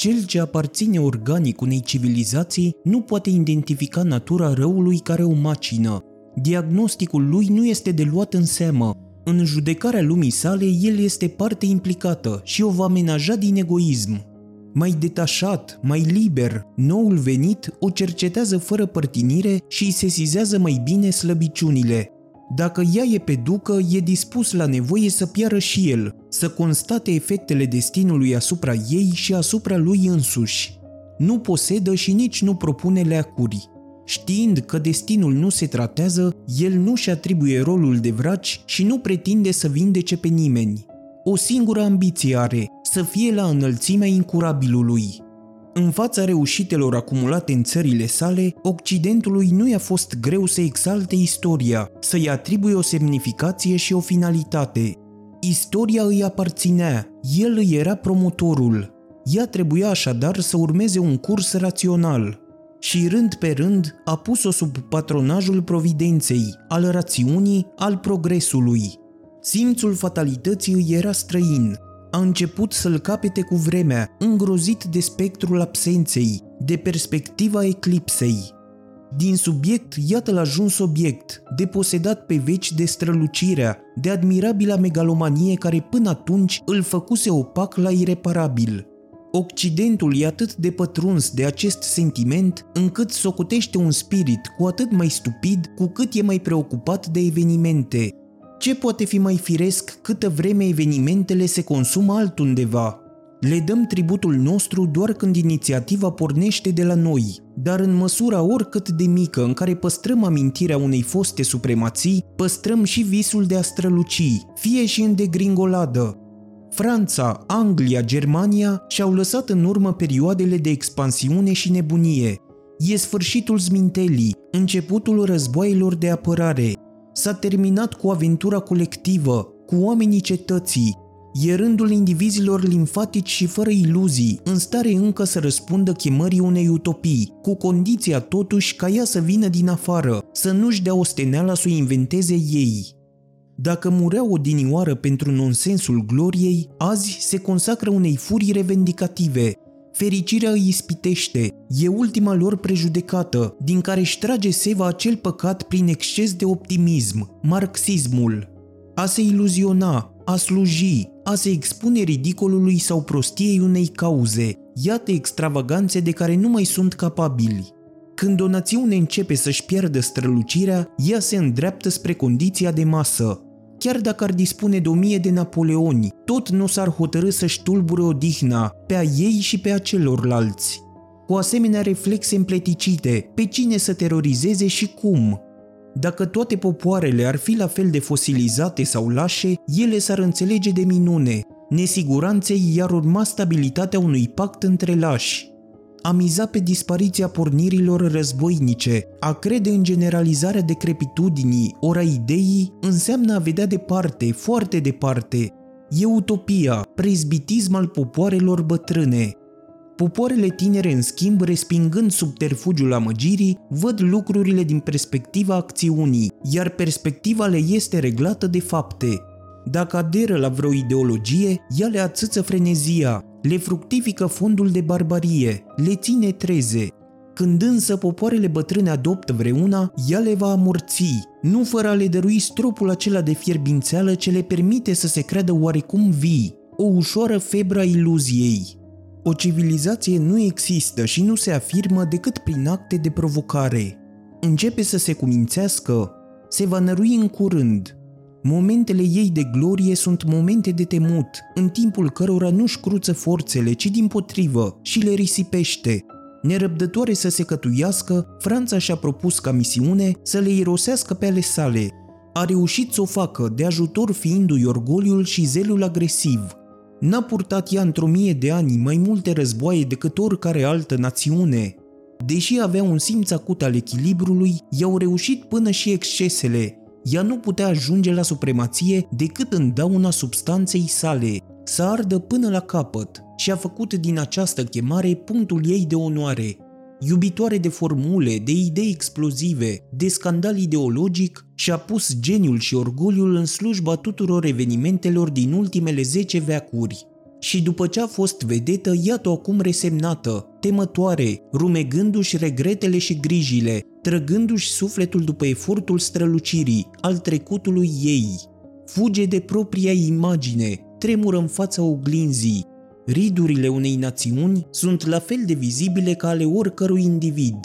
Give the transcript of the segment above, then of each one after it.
Cel ce aparține organic unei civilizații nu poate identifica natura răului care o macină. Diagnosticul lui nu este de luat în seamă. În judecarea lumii sale, el este parte implicată și o va menaja din egoism. Mai detașat, mai liber, noul venit o cercetează fără părtinire și îi sesizează mai bine slăbiciunile. Dacă ea e pe ducă, e dispus la nevoie să piară și el, să constate efectele destinului asupra ei și asupra lui însuși. Nu posedă și nici nu propune leacuri. Știind că destinul nu se tratează, el nu-și atribuie rolul de vraci și nu pretinde să vindece pe nimeni. O singură ambiție are, să fie la înălțimea incurabilului. În fața reușitelor acumulate în țările sale, Occidentului nu i-a fost greu să exalte istoria, să-i atribuie o semnificație și o finalitate. Istoria îi aparținea, el îi era promotorul. Ea trebuia așadar să urmeze un curs rațional. Și rând pe rând a pus-o sub patronajul providenței, al rațiunii, al progresului. Simțul fatalității îi era străin, a început să-l capete cu vremea, îngrozit de spectrul absenței, de perspectiva eclipsei. Din subiect, iată-l ajuns obiect, deposedat pe veci de strălucirea, de admirabila megalomanie care până atunci îl făcuse opac la ireparabil. Occidentul e atât de pătruns de acest sentiment încât socotește un spirit cu atât mai stupid cu cât e mai preocupat de evenimente, ce poate fi mai firesc câtă vreme evenimentele se consumă altundeva? Le dăm tributul nostru doar când inițiativa pornește de la noi, dar în măsura oricât de mică în care păstrăm amintirea unei foste supremații, păstrăm și visul de a străluci, fie și în degringoladă. Franța, Anglia, Germania și-au lăsat în urmă perioadele de expansiune și nebunie. E sfârșitul zmintelii, începutul războaielor de apărare, S-a terminat cu aventura colectivă, cu oamenii cetății. E rândul indivizilor limfatici și fără iluzii, în stare încă să răspundă chemării unei utopii, cu condiția totuși ca ea să vină din afară, să nu-și dea osteneala să o inventeze ei. Dacă mureau odinioară pentru nonsensul gloriei, azi se consacră unei furii revendicative, Fericirea îi ispitește, e ultima lor prejudecată, din care își trage seva acel păcat prin exces de optimism, marxismul. A se iluziona, a sluji, a se expune ridicolului sau prostiei unei cauze, iată extravaganțe de care nu mai sunt capabili. Când o națiune începe să-și pierdă strălucirea, ea se îndreaptă spre condiția de masă, Chiar dacă ar dispune de o mie de Napoleoni, tot nu s-ar hotărâ să-și tulbure odihna pe a ei și pe a celorlalți. Cu asemenea reflexe împleticite, pe cine să terorizeze și cum. Dacă toate popoarele ar fi la fel de fosilizate sau lașe, ele s-ar înțelege de minune. Nesiguranței i-ar urma stabilitatea unui pact între lași a miza pe dispariția pornirilor războinice, a crede în generalizarea decrepitudinii, ora ideii, înseamnă a vedea departe, foarte departe. E utopia, prezbitism al popoarelor bătrâne. Popoarele tinere, în schimb, respingând subterfugiul amăgirii, văd lucrurile din perspectiva acțiunii, iar perspectiva le este reglată de fapte. Dacă aderă la vreo ideologie, ea le ațâță frenezia, le fructifică fondul de barbarie, le ține treze. Când însă popoarele bătrâne adoptă vreuna, ea le va amorți, nu fără a le dărui stropul acela de fierbințeală ce le permite să se creadă oarecum vii, o ușoară febră a iluziei. O civilizație nu există și nu se afirmă decât prin acte de provocare. Începe să se cumințească, se va nărui în curând – Momentele ei de glorie sunt momente de temut, în timpul cărora nu-și cruță forțele, ci din potrivă și le risipește. Nerăbdătoare să se cătuiască, Franța și-a propus ca misiune să le irosească pe ale sale. A reușit să o facă, de ajutor fiindu-i orgoliul și zelul agresiv. N-a purtat ea într-o mie de ani mai multe războaie decât oricare altă națiune. Deși avea un simț acut al echilibrului, i-au reușit până și excesele, ea nu putea ajunge la supremație decât în dauna substanței sale, să ardă până la capăt și a făcut din această chemare punctul ei de onoare. Iubitoare de formule, de idei explozive, de scandal ideologic, și-a pus geniul și orgoliul în slujba tuturor evenimentelor din ultimele 10 veacuri. Și după ce a fost vedetă, iată-o acum resemnată, temătoare, rumegându-și regretele și grijile, trăgându-și sufletul după efortul strălucirii al trecutului ei. Fuge de propria imagine, tremură în fața oglinzii. Ridurile unei națiuni sunt la fel de vizibile ca ale oricărui individ.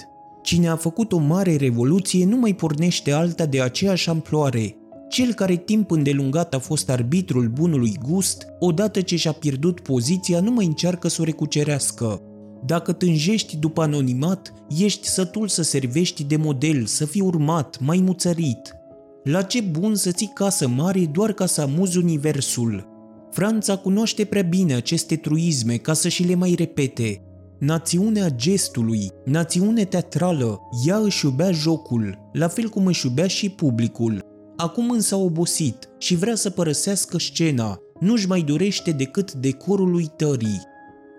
Cine a făcut o mare revoluție nu mai pornește alta de aceeași amploare, cel care timp îndelungat a fost arbitrul bunului gust, odată ce și-a pierdut poziția, nu mai încearcă să o recucerească. Dacă tânjești după anonimat, ești sătul să servești de model, să fii urmat, mai muțărit. La ce bun să ții casă mare doar ca să amuzi universul? Franța cunoaște prea bine aceste truisme ca să și le mai repete. Națiunea gestului, națiune teatrală, ea își iubea jocul, la fel cum își iubea și publicul. Acum însă a obosit și vrea să părăsească scena, nu-și mai dorește decât decorul uitării.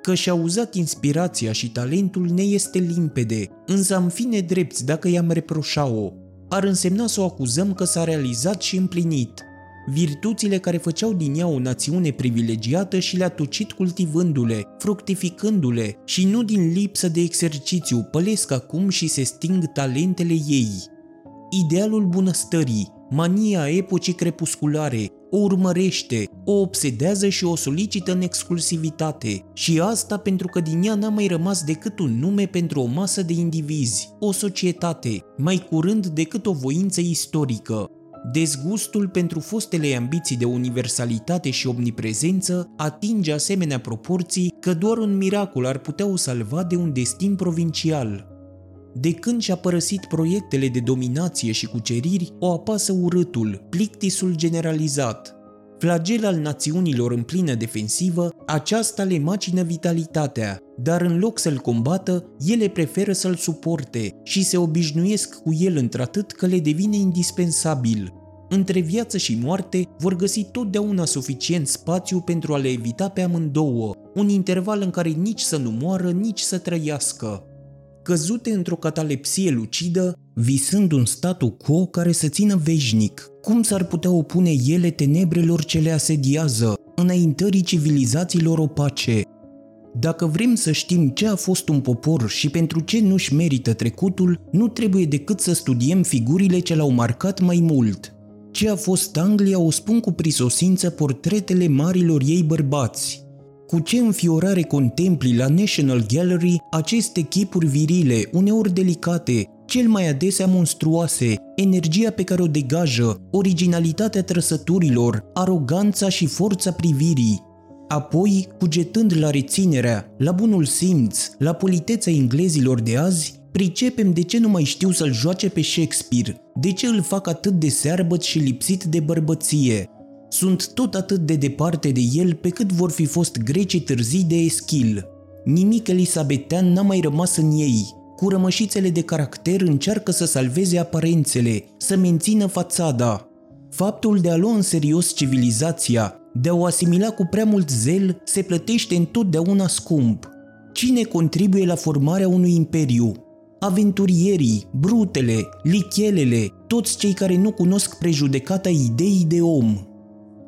Că și-a uzat inspirația și talentul ne este limpede, însă am fi nedrepți dacă i-am reproșa-o. Ar însemna să o acuzăm că s-a realizat și împlinit. Virtuțile care făceau din ea o națiune privilegiată și le-a tucit cultivându-le, fructificându-le și nu din lipsă de exercițiu pălesc acum și se sting talentele ei. Idealul bunăstării, mania epocii crepusculare, o urmărește, o obsedează și o solicită în exclusivitate și asta pentru că din ea n-a mai rămas decât un nume pentru o masă de indivizi, o societate, mai curând decât o voință istorică. Dezgustul pentru fostele ambiții de universalitate și omniprezență atinge asemenea proporții că doar un miracol ar putea o salva de un destin provincial. De când și-a părăsit proiectele de dominație și cuceriri, o apasă urâtul, plictisul generalizat. Flagel al națiunilor în plină defensivă, aceasta le macină vitalitatea, dar în loc să-l combată, ele preferă să-l suporte și se obișnuiesc cu el într-atât că le devine indispensabil. Între viață și moarte vor găsi totdeauna suficient spațiu pentru a le evita pe amândouă, un interval în care nici să nu moară, nici să trăiască căzute într-o catalepsie lucidă, visând un statu quo care să țină veșnic. Cum s-ar putea opune ele tenebrelor ce le asediază, înaintării civilizațiilor opace? Dacă vrem să știm ce a fost un popor și pentru ce nu-și merită trecutul, nu trebuie decât să studiem figurile ce l-au marcat mai mult. Ce a fost Anglia o spun cu prisosință portretele marilor ei bărbați, cu ce înfiorare contempli la National Gallery aceste chipuri virile, uneori delicate, cel mai adesea monstruoase, energia pe care o degajă, originalitatea trăsăturilor, aroganța și forța privirii. Apoi, cugetând la reținerea, la bunul simț, la politeța englezilor de azi, pricepem de ce nu mai știu să-l joace pe Shakespeare, de ce îl fac atât de searbăt și lipsit de bărbăție, sunt tot atât de departe de el pe cât vor fi fost grecii târzii de Eschil. Nimic elisabetean n-a mai rămas în ei. Cu rămășițele de caracter încearcă să salveze aparențele, să mențină fațada. Faptul de a lua în serios civilizația, de a o asimila cu prea mult zel, se plătește întotdeauna scump. Cine contribuie la formarea unui imperiu? Aventurierii, brutele, lichelele, toți cei care nu cunosc prejudecata ideii de om.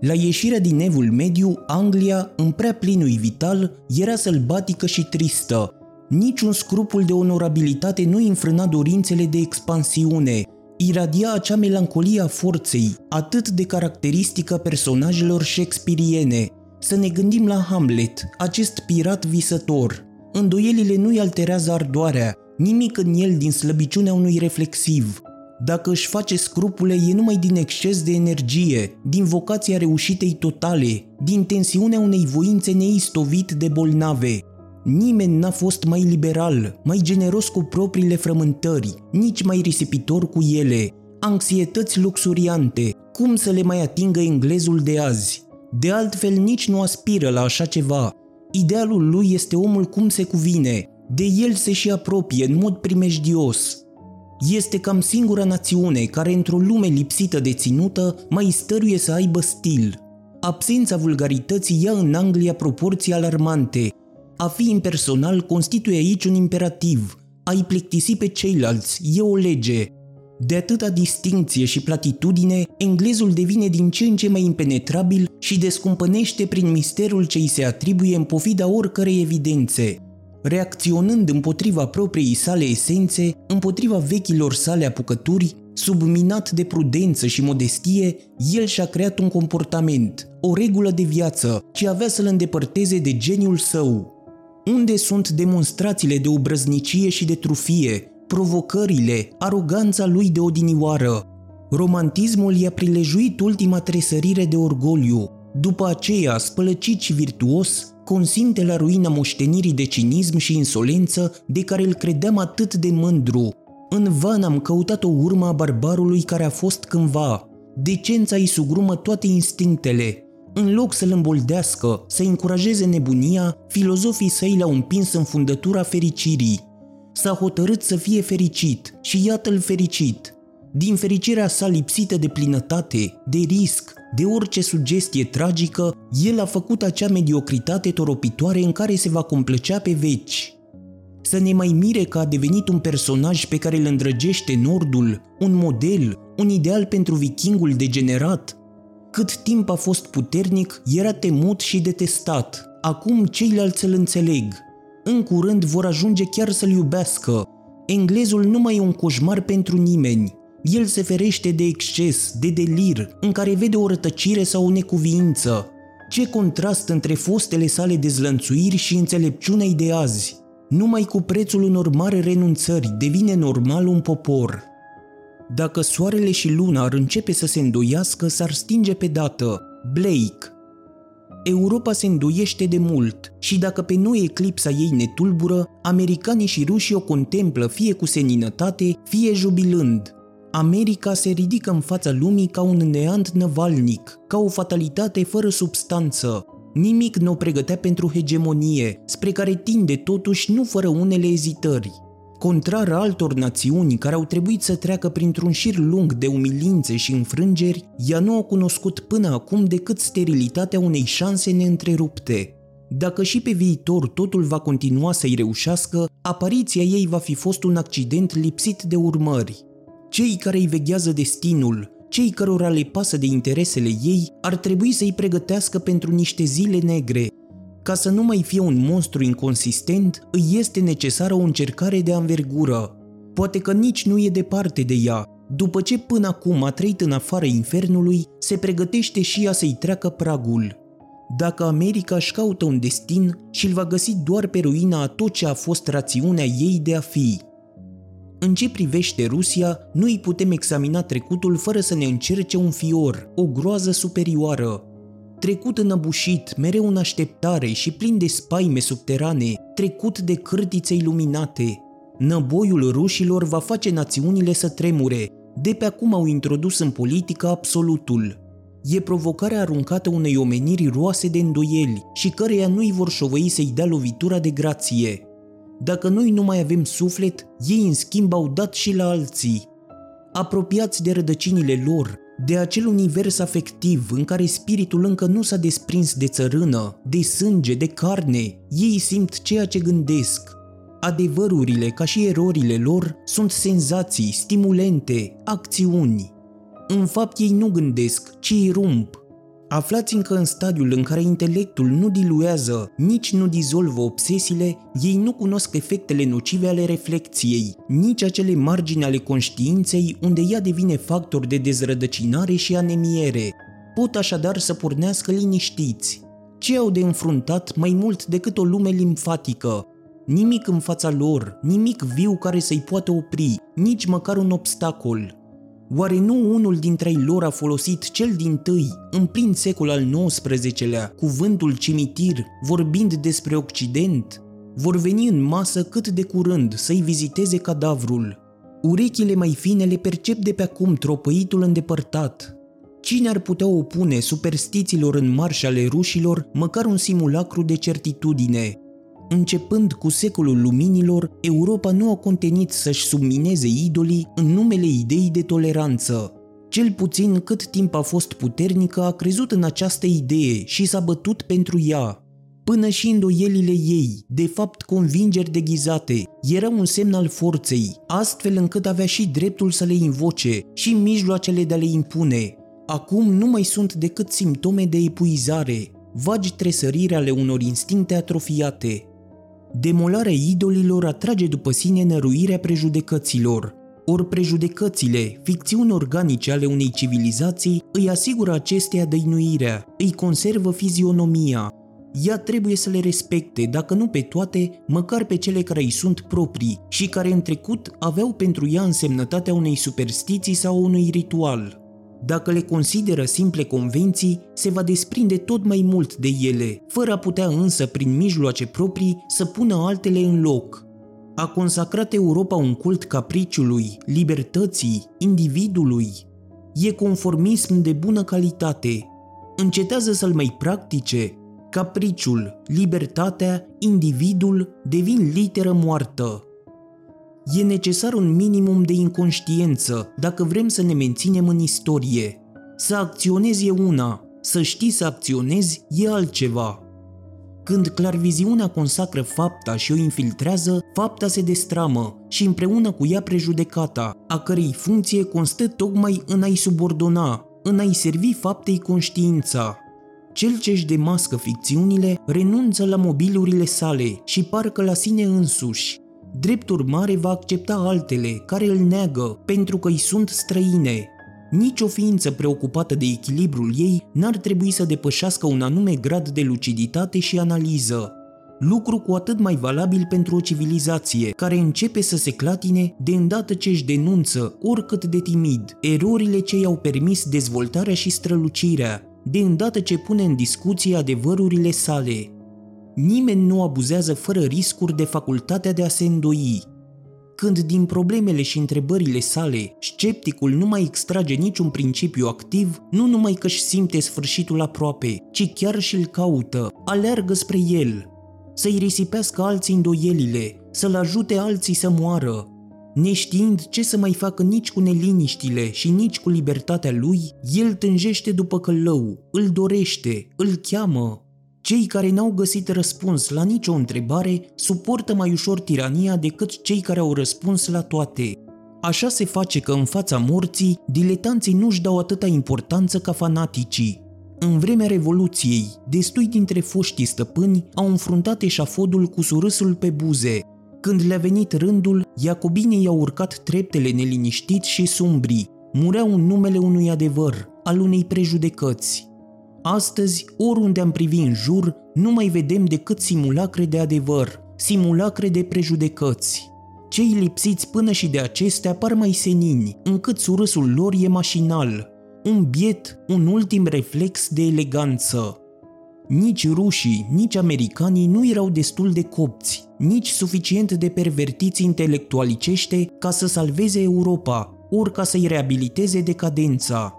La ieșirea din evul mediu, Anglia, în prea plinul vital, era sălbatică și tristă. Niciun scrupul de onorabilitate nu înfrâna dorințele de expansiune, iradia acea melancolie a forței, atât de caracteristică a personajelor shakespeariene. Să ne gândim la Hamlet, acest pirat visător. Îndoielile nu-i alterează ardoarea, nimic în el din slăbiciunea unui reflexiv, dacă își face scrupule, e numai din exces de energie, din vocația reușitei totale, din tensiunea unei voințe neistovit de bolnave. Nimeni n-a fost mai liberal, mai generos cu propriile frământări, nici mai risipitor cu ele. Anxietăți luxuriante, cum să le mai atingă englezul de azi? De altfel nici nu aspiră la așa ceva. Idealul lui este omul cum se cuvine, de el se și apropie în mod primejdios, este cam singura națiune care într-o lume lipsită de ținută mai stăruie să aibă stil. Absența vulgarității ia în Anglia proporții alarmante. A fi impersonal constituie aici un imperativ. A-i plictisi pe ceilalți e o lege. De atâta distinție și platitudine, englezul devine din ce în ce mai impenetrabil și descumpănește prin misterul ce îi se atribuie în pofida oricărei evidențe. Reacționând împotriva propriei sale esențe, împotriva vechilor sale apucături, subminat de prudență și modestie, el și-a creat un comportament, o regulă de viață, ce avea să-l îndepărteze de geniul său. Unde sunt demonstrațiile de obrăznicie și de trufie, provocările, aroganța lui de odinioară. Romantismul i-a prilejuit ultima tresărire de orgoliu. După aceea, spălăcit și virtuos, consimte la ruina moștenirii de cinism și insolență de care îl credeam atât de mândru. În van am căutat o urmă a barbarului care a fost cândva. Decența îi sugrumă toate instinctele. În loc să-l îmboldească, să încurajeze nebunia, filozofii săi l-au împins în fundătura fericirii s-a hotărât să fie fericit și iată-l fericit. Din fericirea sa lipsită de plinătate, de risc, de orice sugestie tragică, el a făcut acea mediocritate toropitoare în care se va complăcea pe veci. Să ne mai mire că a devenit un personaj pe care îl îndrăgește Nordul, un model, un ideal pentru vikingul degenerat. Cât timp a fost puternic, era temut și detestat. Acum ceilalți îl înțeleg, în curând vor ajunge chiar să-l iubească. Englezul nu mai e un coșmar pentru nimeni. El se ferește de exces, de delir, în care vede o rătăcire sau o necuviință. Ce contrast între fostele sale dezlănțuiri și înțelepciunea de azi. Numai cu prețul unor mari renunțări devine normal un popor. Dacă soarele și luna ar începe să se îndoiască, s-ar stinge pe dată. Blake Europa se îndoiește de mult și dacă pe noi eclipsa ei ne tulbură, americanii și rușii o contemplă fie cu seninătate, fie jubilând. America se ridică în fața lumii ca un neant năvalnic, ca o fatalitate fără substanță. Nimic nu o pregătea pentru hegemonie, spre care tinde totuși nu fără unele ezitări. Contrar altor națiuni care au trebuit să treacă printr-un șir lung de umilințe și înfrângeri, ea nu a cunoscut până acum decât sterilitatea unei șanse neîntrerupte. Dacă și pe viitor totul va continua să-i reușească, apariția ei va fi fost un accident lipsit de urmări. Cei care îi veghează destinul, cei cărora le pasă de interesele ei, ar trebui să-i pregătească pentru niște zile negre, ca să nu mai fie un monstru inconsistent, îi este necesară o încercare de anvergură. Poate că nici nu e departe de ea. După ce până acum a trăit în afara infernului, se pregătește și ea să-i treacă pragul. Dacă America își caută un destin și îl va găsi doar pe ruina a tot ce a fost rațiunea ei de a fi. În ce privește Rusia, nu îi putem examina trecutul fără să ne încerce un fior, o groază superioară, trecut înăbușit, mereu în așteptare și plin de spaime subterane, trecut de cârtițe iluminate. Năboiul rușilor va face națiunile să tremure, de pe acum au introdus în politică absolutul. E provocarea aruncată unei omeniri roase de îndoieli și căreia nu-i vor șovăi să-i dea lovitura de grație. Dacă noi nu mai avem suflet, ei în schimb au dat și la alții. Apropiați de rădăcinile lor, de acel univers afectiv în care spiritul încă nu s-a desprins de țărână, de sânge, de carne, ei simt ceea ce gândesc. Adevărurile, ca și erorile lor, sunt senzații, stimulente, acțiuni. În fapt, ei nu gândesc, ci îi rump, Aflați încă în stadiul în care intelectul nu diluează, nici nu dizolvă obsesiile, ei nu cunosc efectele nocive ale reflecției, nici acele margini ale conștiinței unde ea devine factor de dezrădăcinare și anemiere. Pot așadar să pornească liniștiți. Ce au de înfruntat mai mult decât o lume limfatică? Nimic în fața lor, nimic viu care să-i poată opri, nici măcar un obstacol. Oare nu unul dintre ei lor a folosit cel din tâi, în plin secol al XIX-lea, cuvântul cimitir, vorbind despre Occident? Vor veni în masă cât de curând să-i viziteze cadavrul. Urechile mai fine le percep de pe acum tropăitul îndepărtat. Cine ar putea opune superstițiilor în marș ale rușilor măcar un simulacru de certitudine, Începând cu secolul luminilor, Europa nu a contenit să-și submineze idolii în numele ideii de toleranță. Cel puțin cât timp a fost puternică a crezut în această idee și s-a bătut pentru ea. Până și îndoielile ei, de fapt convingeri deghizate, erau un semn al forței, astfel încât avea și dreptul să le invoce și mijloacele de a le impune. Acum nu mai sunt decât simptome de epuizare, vagi tresăriri ale unor instincte atrofiate. Demolarea idolilor atrage după sine năruirea prejudecăților, ori prejudecățile, ficțiuni organice ale unei civilizații, îi asigură acesteia dăinuirea, îi conservă fizionomia. Ea trebuie să le respecte, dacă nu pe toate, măcar pe cele care îi sunt proprii și care în trecut aveau pentru ea însemnătatea unei superstiții sau unui ritual. Dacă le consideră simple convenții, se va desprinde tot mai mult de ele, fără a putea însă, prin mijloace proprii, să pună altele în loc. A consacrat Europa un cult capriciului, libertății, individului. E conformism de bună calitate. Încetează să-l mai practice. Capriciul, libertatea, individul devin literă moartă. E necesar un minimum de inconștiență dacă vrem să ne menținem în istorie. Să acționezi e una, să știi să acționezi e altceva. Când clarviziunea consacră fapta și o infiltrează, fapta se destramă și împreună cu ea prejudecata, a cărei funcție constă tocmai în a-i subordona, în a-i servi faptei conștiința. Cel ce își demască ficțiunile renunță la mobilurile sale și parcă la sine însuși, Drept urmare va accepta altele care îl neagă pentru că îi sunt străine. Nici o ființă preocupată de echilibrul ei n-ar trebui să depășească un anume grad de luciditate și analiză, lucru cu atât mai valabil pentru o civilizație care începe să se clatine de îndată ce își denunță, oricât de timid, erorile ce i-au permis dezvoltarea și strălucirea, de îndată ce pune în discuție adevărurile sale. Nimeni nu abuzează fără riscuri de facultatea de a se îndoi. Când din problemele și întrebările sale, scepticul nu mai extrage niciun principiu activ, nu numai că își simte sfârșitul aproape, ci chiar și îl caută, aleargă spre el, să-i risipească alții îndoielile, să-l ajute alții să moară, Neștiind ce să mai facă nici cu neliniștile și nici cu libertatea lui, el tânjește după călău, îl dorește, îl cheamă, cei care n-au găsit răspuns la nicio întrebare suportă mai ușor tirania decât cei care au răspuns la toate. Așa se face că în fața morții, diletanții nu-și dau atâta importanță ca fanaticii. În vremea Revoluției, destui dintre foștii stăpâni au înfruntat eșafodul cu surâsul pe buze. Când le-a venit rândul, iacobinii i-au urcat treptele neliniștiți și sumbri, mureau în numele unui adevăr, al unei prejudecăți. Astăzi, oriunde am privi în jur, nu mai vedem decât simulacre de adevăr, simulacre de prejudecăți. Cei lipsiți până și de acestea par mai senini, încât surâsul lor e mașinal, un biet, un ultim reflex de eleganță. Nici rușii, nici americanii nu erau destul de copți, nici suficient de pervertiți intelectualicește ca să salveze Europa, ori ca să-i reabiliteze decadența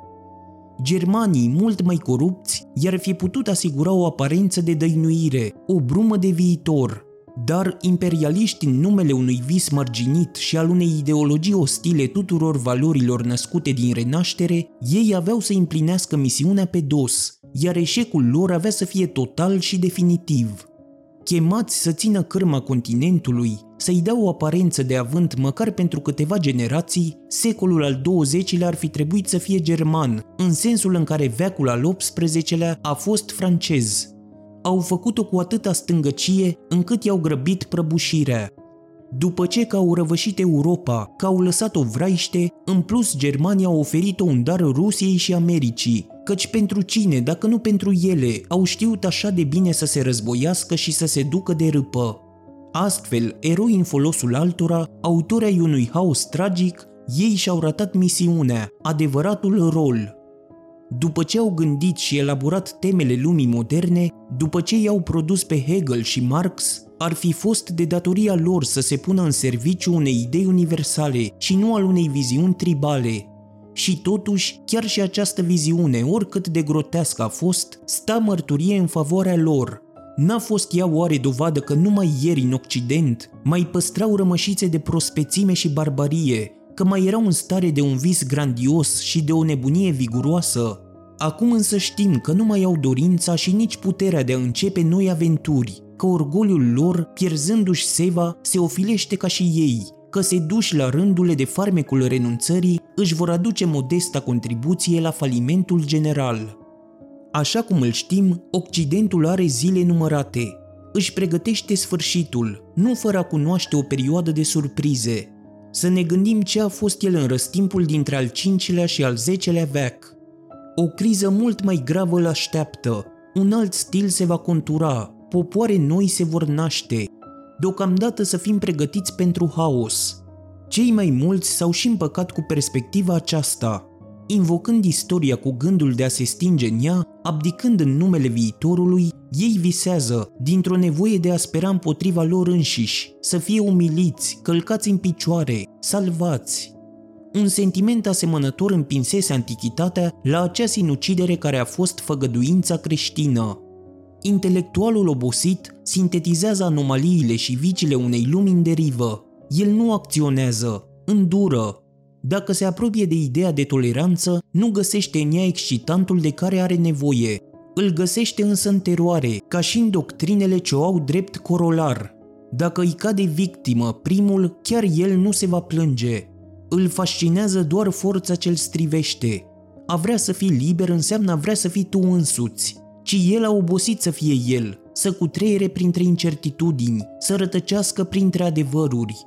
germanii mult mai corupți i-ar fi putut asigura o aparență de dăinuire, o brumă de viitor, dar imperialiști în numele unui vis marginit și al unei ideologii ostile tuturor valorilor născute din renaștere, ei aveau să împlinească misiunea pe dos, iar eșecul lor avea să fie total și definitiv chemați să țină cârma continentului, să-i dea o aparență de avânt măcar pentru câteva generații, secolul al XX-lea ar fi trebuit să fie german, în sensul în care veacul al XVIII-lea a fost francez. Au făcut-o cu atâta stângăcie încât i-au grăbit prăbușirea. După ce că au răvășit Europa, că au lăsat-o vraiște, în plus Germania a oferit-o un dar Rusiei și Americii, căci pentru cine, dacă nu pentru ele, au știut așa de bine să se războiască și să se ducă de râpă. Astfel, eroi în folosul altora, autori ai unui haos tragic, ei și-au ratat misiunea, adevăratul rol. După ce au gândit și elaborat temele lumii moderne, după ce i-au produs pe Hegel și Marx, ar fi fost de datoria lor să se pună în serviciu unei idei universale și nu al unei viziuni tribale. Și totuși, chiar și această viziune, oricât de grotească a fost, sta mărturie în favoarea lor. N-a fost ea oare dovadă că numai ieri în Occident mai păstrau rămășițe de prospețime și barbarie, că mai erau în stare de un vis grandios și de o nebunie viguroasă, Acum însă știm că nu mai au dorința și nici puterea de a începe noi aventuri, că orgoliul lor, pierzându-și seva, se ofilește ca și ei, că se duși la rândurile de farmecul renunțării își vor aduce modesta contribuție la falimentul general. Așa cum îl știm, Occidentul are zile numărate. Își pregătește sfârșitul, nu fără a cunoaște o perioadă de surprize. Să ne gândim ce a fost el în răstimpul dintre al cincilea și al zecelea veac. O criză mult mai gravă îl așteaptă, un alt stil se va contura, popoare noi se vor naște. Deocamdată să fim pregătiți pentru haos. Cei mai mulți s-au și împăcat cu perspectiva aceasta, invocând istoria cu gândul de a se stinge în ea, abdicând în numele viitorului, ei visează, dintr-o nevoie de a spera împotriva lor înșiși, să fie umiliți, călcați în picioare, salvați. Un sentiment asemănător împinsese antichitatea la acea sinucidere care a fost făgăduința creștină. Intelectualul obosit sintetizează anomaliile și vicile unei lumi în derivă. El nu acționează, îndură, dacă se apropie de ideea de toleranță, nu găsește în ea excitantul de care are nevoie. Îl găsește însă în teroare, ca și în doctrinele ce o au drept corolar. Dacă îi cade victimă primul, chiar el nu se va plânge. Îl fascinează doar forța ce-l strivește. A vrea să fii liber înseamnă a vrea să fii tu însuți. Ci el a obosit să fie el, să cutreiere printre incertitudini, să rătăcească printre adevăruri,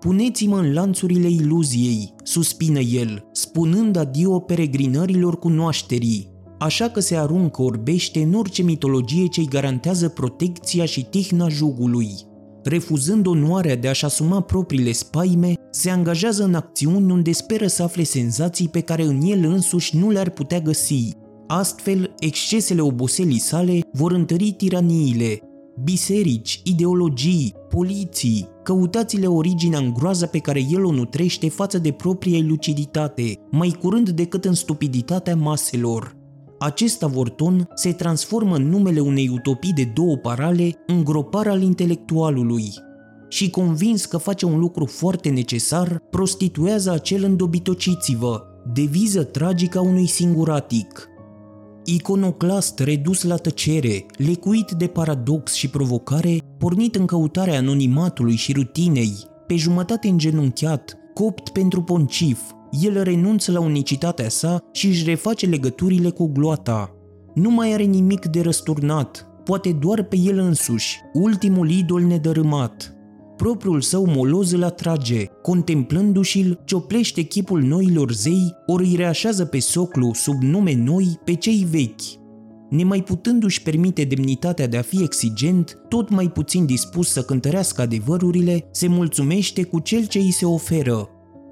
Puneți-mă în lanțurile iluziei, suspină el, spunând adio peregrinărilor cunoașterii, așa că se aruncă orbește în orice mitologie ce-i garantează protecția și tihna jugului. Refuzând onoarea de a-și asuma propriile spaime, se angajează în acțiuni unde speră să afle senzații pe care în el însuși nu le-ar putea găsi. Astfel, excesele oboselii sale vor întări tiraniile, biserici, ideologii, poliții, căutați-le originea în groaza pe care el o nutrește față de propria luciditate, mai curând decât în stupiditatea maselor. Acest avorton se transformă în numele unei utopii de două parale în gropar al intelectualului și convins că face un lucru foarte necesar, prostituează acel îndobitociți-vă, deviză tragică a unui singuratic – Iconoclast redus la tăcere, lecuit de paradox și provocare, pornit în căutarea anonimatului și rutinei, pe jumătate îngenunchiat, copt pentru poncif, el renunță la unicitatea sa și își reface legăturile cu gloata. Nu mai are nimic de răsturnat, poate doar pe el însuși, ultimul idol nedărâmat. Propriul său moloz îl atrage, contemplându-și-l, cioplește chipul noilor zei, ori îi reașează pe soclu, sub nume noi, pe cei vechi. Nemai putându-și permite demnitatea de a fi exigent, tot mai puțin dispus să cântărească adevărurile, se mulțumește cu cel ce îi se oferă.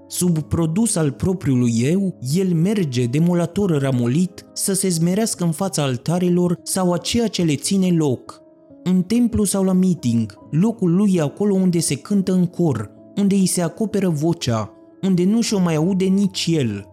Sub produs al propriului eu, el merge, demolator ramolit, să se zmerească în fața altarelor sau a ceea ce le ține loc – în templu sau la meeting, locul lui e acolo unde se cântă în cor, unde îi se acoperă vocea, unde nu și-o mai aude nici el.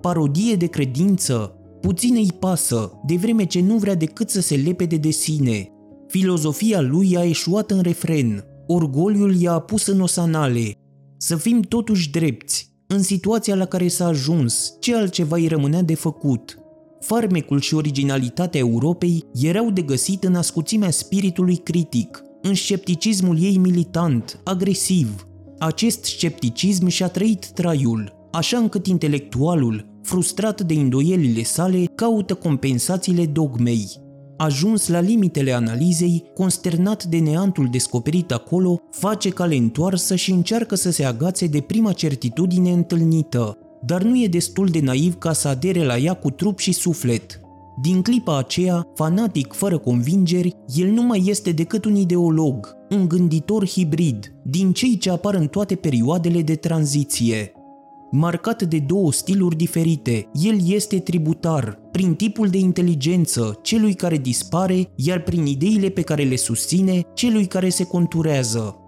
Parodie de credință, puțin îi pasă, de vreme ce nu vrea decât să se lepede de sine. Filozofia lui a eșuat în refren, orgoliul i-a pus în osanale. Să fim totuși drepți, în situația la care s-a ajuns, ce altceva îi rămânea de făcut – farmecul și originalitatea Europei erau de găsit în ascuțimea spiritului critic, în scepticismul ei militant, agresiv. Acest scepticism și-a trăit traiul, așa încât intelectualul, frustrat de îndoielile sale, caută compensațiile dogmei. Ajuns la limitele analizei, consternat de neantul descoperit acolo, face cale întoarsă și încearcă să se agațe de prima certitudine întâlnită, dar nu e destul de naiv ca să adere la ea cu trup și suflet. Din clipa aceea, fanatic fără convingeri, el nu mai este decât un ideolog, un gânditor hibrid, din cei ce apar în toate perioadele de tranziție. Marcat de două stiluri diferite, el este tributar, prin tipul de inteligență, celui care dispare, iar prin ideile pe care le susține, celui care se conturează.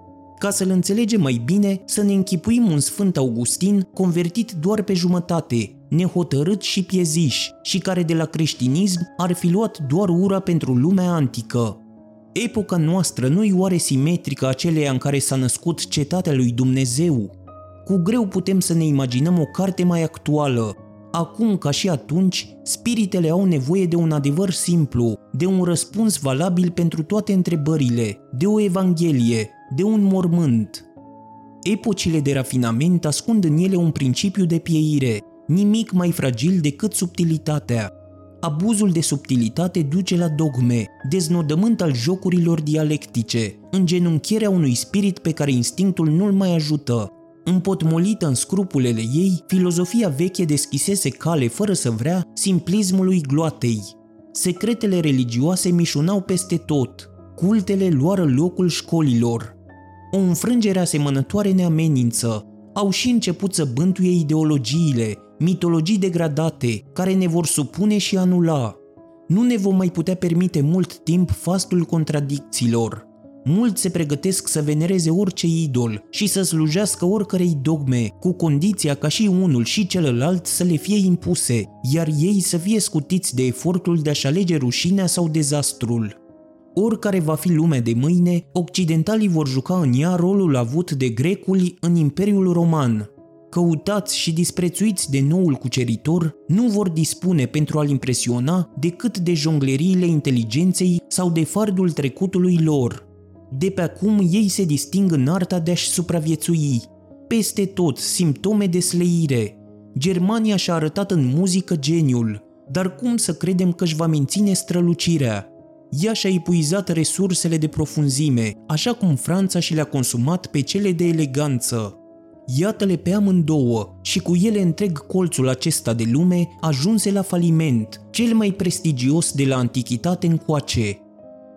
Ca să-l înțelegem mai bine, să ne închipuim un Sfânt Augustin convertit doar pe jumătate, nehotărât și pieziș, și care de la creștinism ar fi luat doar ura pentru lumea antică. Epoca noastră nu-i oare simetrică aceleia în care s-a născut cetatea lui Dumnezeu? Cu greu putem să ne imaginăm o carte mai actuală, Acum, ca și atunci, spiritele au nevoie de un adevăr simplu, de un răspuns valabil pentru toate întrebările, de o evanghelie, de un mormânt. Epocile de rafinament ascund în ele un principiu de pieire, nimic mai fragil decât subtilitatea. Abuzul de subtilitate duce la dogme, deznodământ al jocurilor dialectice, îngenunchierea unui spirit pe care instinctul nu-l mai ajută, Împotmolită în scrupulele ei, filozofia veche deschisese cale fără să vrea simplismului gloatei. Secretele religioase mișunau peste tot, cultele luară locul școlilor. O înfrângere asemănătoare ne amenință. Au și început să bântuie ideologiile, mitologii degradate, care ne vor supune și anula. Nu ne vom mai putea permite mult timp fastul contradicțiilor. Mulți se pregătesc să venereze orice idol și să slujească oricărei dogme, cu condiția ca și unul și celălalt să le fie impuse, iar ei să fie scutiți de efortul de a-și alege rușinea sau dezastrul. Oricare va fi lumea de mâine, occidentalii vor juca în ea rolul avut de greculi în Imperiul Roman. Căutați și disprețuiți de noul cuceritor, nu vor dispune pentru a-l impresiona decât de jongleriile inteligenței sau de fardul trecutului lor, de pe acum ei se disting în arta de a-și supraviețui. Peste tot simptome de sleire. Germania și-a arătat în muzică geniul, dar cum să credem că își va menține strălucirea? Ea și-a epuizat resursele de profunzime, așa cum Franța și le-a consumat pe cele de eleganță. Iată-le pe amândouă și cu ele întreg colțul acesta de lume ajunse la faliment, cel mai prestigios de la antichitate încoace.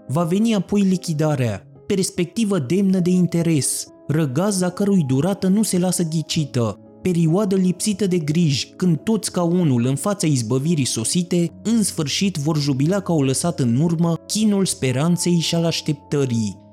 Va veni apoi lichidarea, perspectivă demnă de interes, răgaz a cărui durată nu se lasă ghicită, perioadă lipsită de griji, când toți ca unul în fața izbăvirii sosite, în sfârșit vor jubila că au lăsat în urmă chinul speranței și al așteptării.